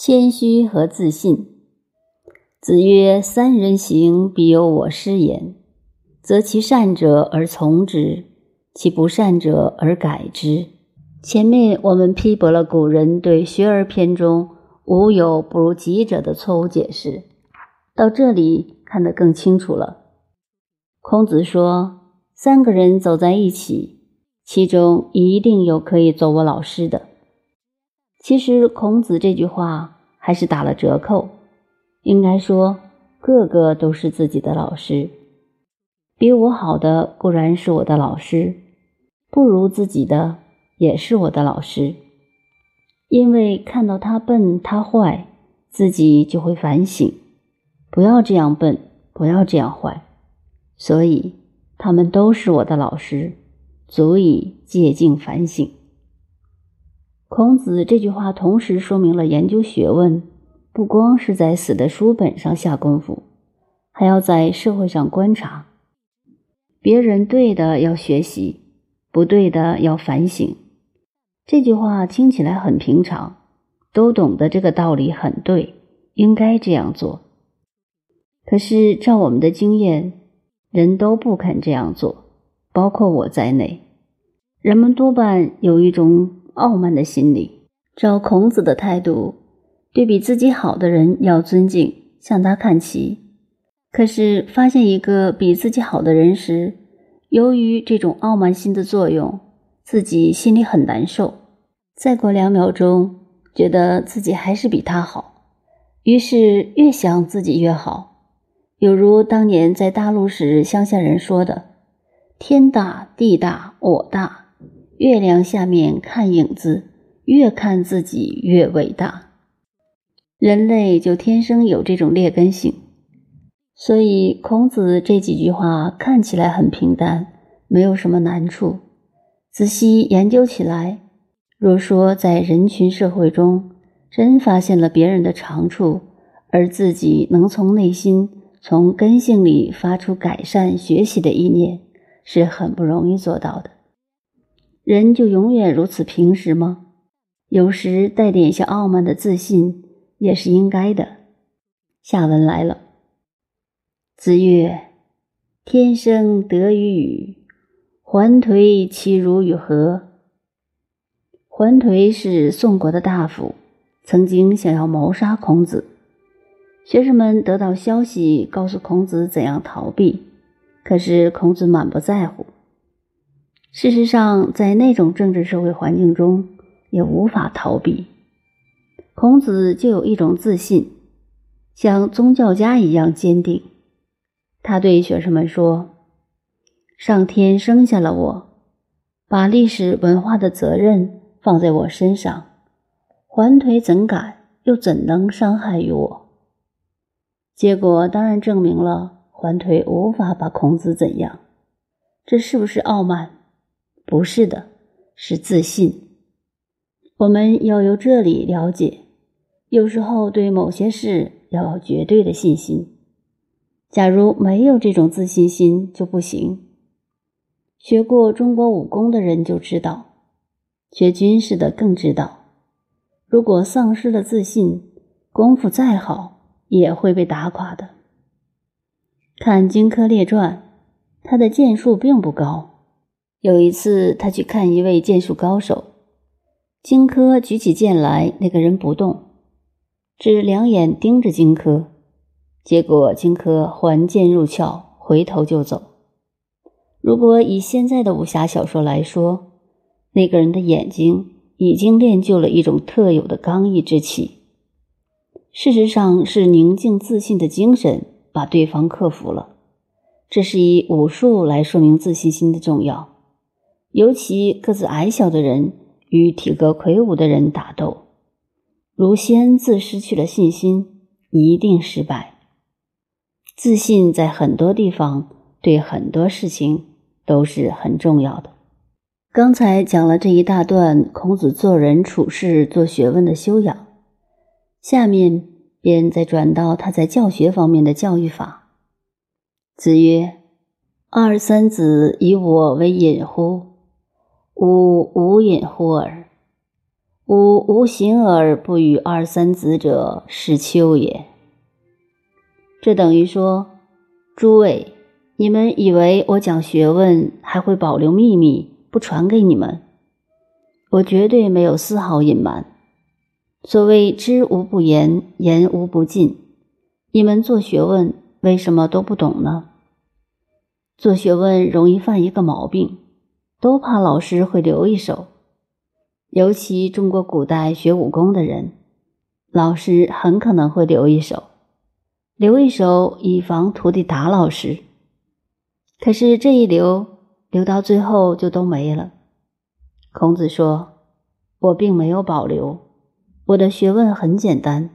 谦虚和自信。子曰：“三人行，必有我师焉。择其善者而从之，其不善者而改之。”前面我们批驳了古人对《学而》篇中“无有不如己者”的错误解释，到这里看得更清楚了。孔子说：“三个人走在一起，其中一定有可以做我老师的。”其实孔子这句话还是打了折扣，应该说个个都是自己的老师。比我好的固然是我的老师，不如自己的也是我的老师。因为看到他笨他坏，自己就会反省，不要这样笨，不要这样坏。所以他们都是我的老师，足以借镜反省。孔子这句话同时说明了研究学问，不光是在死的书本上下功夫，还要在社会上观察。别人对的要学习，不对的要反省。这句话听起来很平常，都懂得这个道理很对，应该这样做。可是照我们的经验，人都不肯这样做，包括我在内。人们多半有一种。傲慢的心理，照孔子的态度，对比自己好的人要尊敬，向他看齐。可是发现一个比自己好的人时，由于这种傲慢心的作用，自己心里很难受。再过两秒钟，觉得自己还是比他好，于是越想自己越好。有如当年在大陆时，乡下人说的：“天大地大我大。”月亮下面看影子，越看自己越伟大。人类就天生有这种劣根性，所以孔子这几句话看起来很平淡，没有什么难处。仔细研究起来，若说在人群社会中真发现了别人的长处，而自己能从内心、从根性里发出改善、学习的意念，是很不容易做到的。人就永远如此平实吗？有时带点些傲慢的自信也是应该的。下文来了。子曰：“天生得与与，桓颓其如与何？”桓颓是宋国的大夫，曾经想要谋杀孔子。学生们得到消息，告诉孔子怎样逃避，可是孔子满不在乎。事实上，在那种政治社会环境中，也无法逃避。孔子就有一种自信，像宗教家一样坚定。他对学生们说：“上天生下了我，把历史文化的责任放在我身上，环腿怎敢，又怎能伤害于我？”结果当然证明了环腿无法把孔子怎样。这是不是傲慢？不是的，是自信。我们要由这里了解，有时候对某些事要有绝对的信心。假如没有这种自信心就不行。学过中国武功的人就知道，学军事的更知道，如果丧失了自信，功夫再好也会被打垮的。看《荆轲列传》，他的剑术并不高。有一次，他去看一位剑术高手，荆轲举起剑来，那个人不动，只两眼盯着荆轲。结果荆轲还剑入鞘，回头就走。如果以现在的武侠小说来说，那个人的眼睛已经练就了一种特有的刚毅之气。事实上，是宁静自信的精神把对方克服了。这是以武术来说明自信心的重要。尤其个子矮小的人与体格魁梧的人打斗，如先自失去了信心，一定失败。自信在很多地方对很多事情都是很重要的。刚才讲了这一大段孔子做人处事、做学问的修养，下面便再转到他在教学方面的教育法。子曰：“二三子以我为隐乎？”吾无隐乎耳。吾无形而不与二三子者，是丘也。这等于说，诸位，你们以为我讲学问还会保留秘密，不传给你们？我绝对没有丝毫隐瞒。所谓知无不言，言无不尽。你们做学问为什么都不懂呢？做学问容易犯一个毛病，都怕老师会留一手。尤其中国古代学武功的人，老师很可能会留一手，留一手以防徒弟打老师。可是这一留，留到最后就都没了。孔子说：“我并没有保留，我的学问很简单，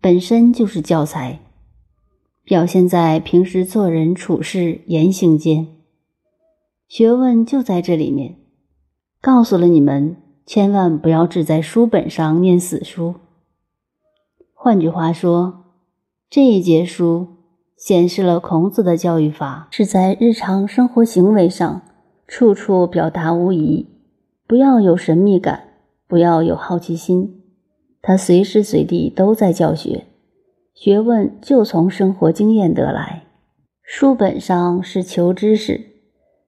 本身就是教材，表现在平时做人处事言行间。学问就在这里面，告诉了你们。”千万不要只在书本上念死书。换句话说，这一节书显示了孔子的教育法是在日常生活行为上处处表达无疑。不要有神秘感，不要有好奇心，他随时随地都在教学。学问就从生活经验得来。书本上是求知识，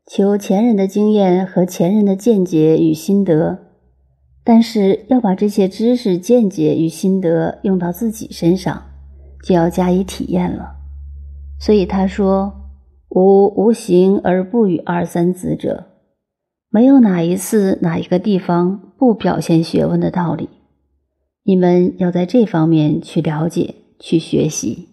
求前人的经验和前人的见解与心得。但是要把这些知识、见解与心得用到自己身上，就要加以体验了。所以他说：“吾无形而不与二三子者，没有哪一次、哪一个地方不表现学问的道理。你们要在这方面去了解、去学习。”